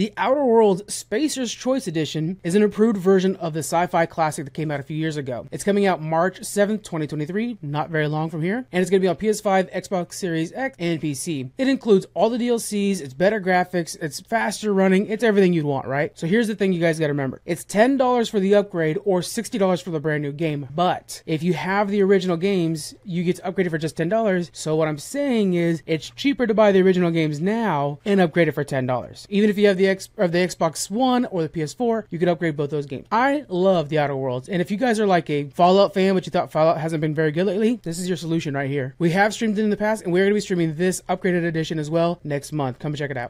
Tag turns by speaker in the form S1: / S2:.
S1: The Outer Worlds Spacer's Choice Edition is an improved version of the sci fi classic that came out a few years ago. It's coming out March 7th, 2023, not very long from here, and it's going to be on PS5, Xbox Series X, and PC. It includes all the DLCs, it's better graphics, it's faster running, it's everything you'd want, right? So here's the thing you guys got to remember it's $10 for the upgrade or $60 for the brand new game. But if you have the original games, you get to upgrade it for just $10. So what I'm saying is it's cheaper to buy the original games now and upgrade it for $10. Even if you have the X or the Xbox One or the PS4, you could upgrade both those games. I love the Outer Worlds. And if you guys are like a Fallout fan, but you thought Fallout hasn't been very good lately, this is your solution right here. We have streamed it in the past and we're going to be streaming this upgraded edition as well next month. Come check it out.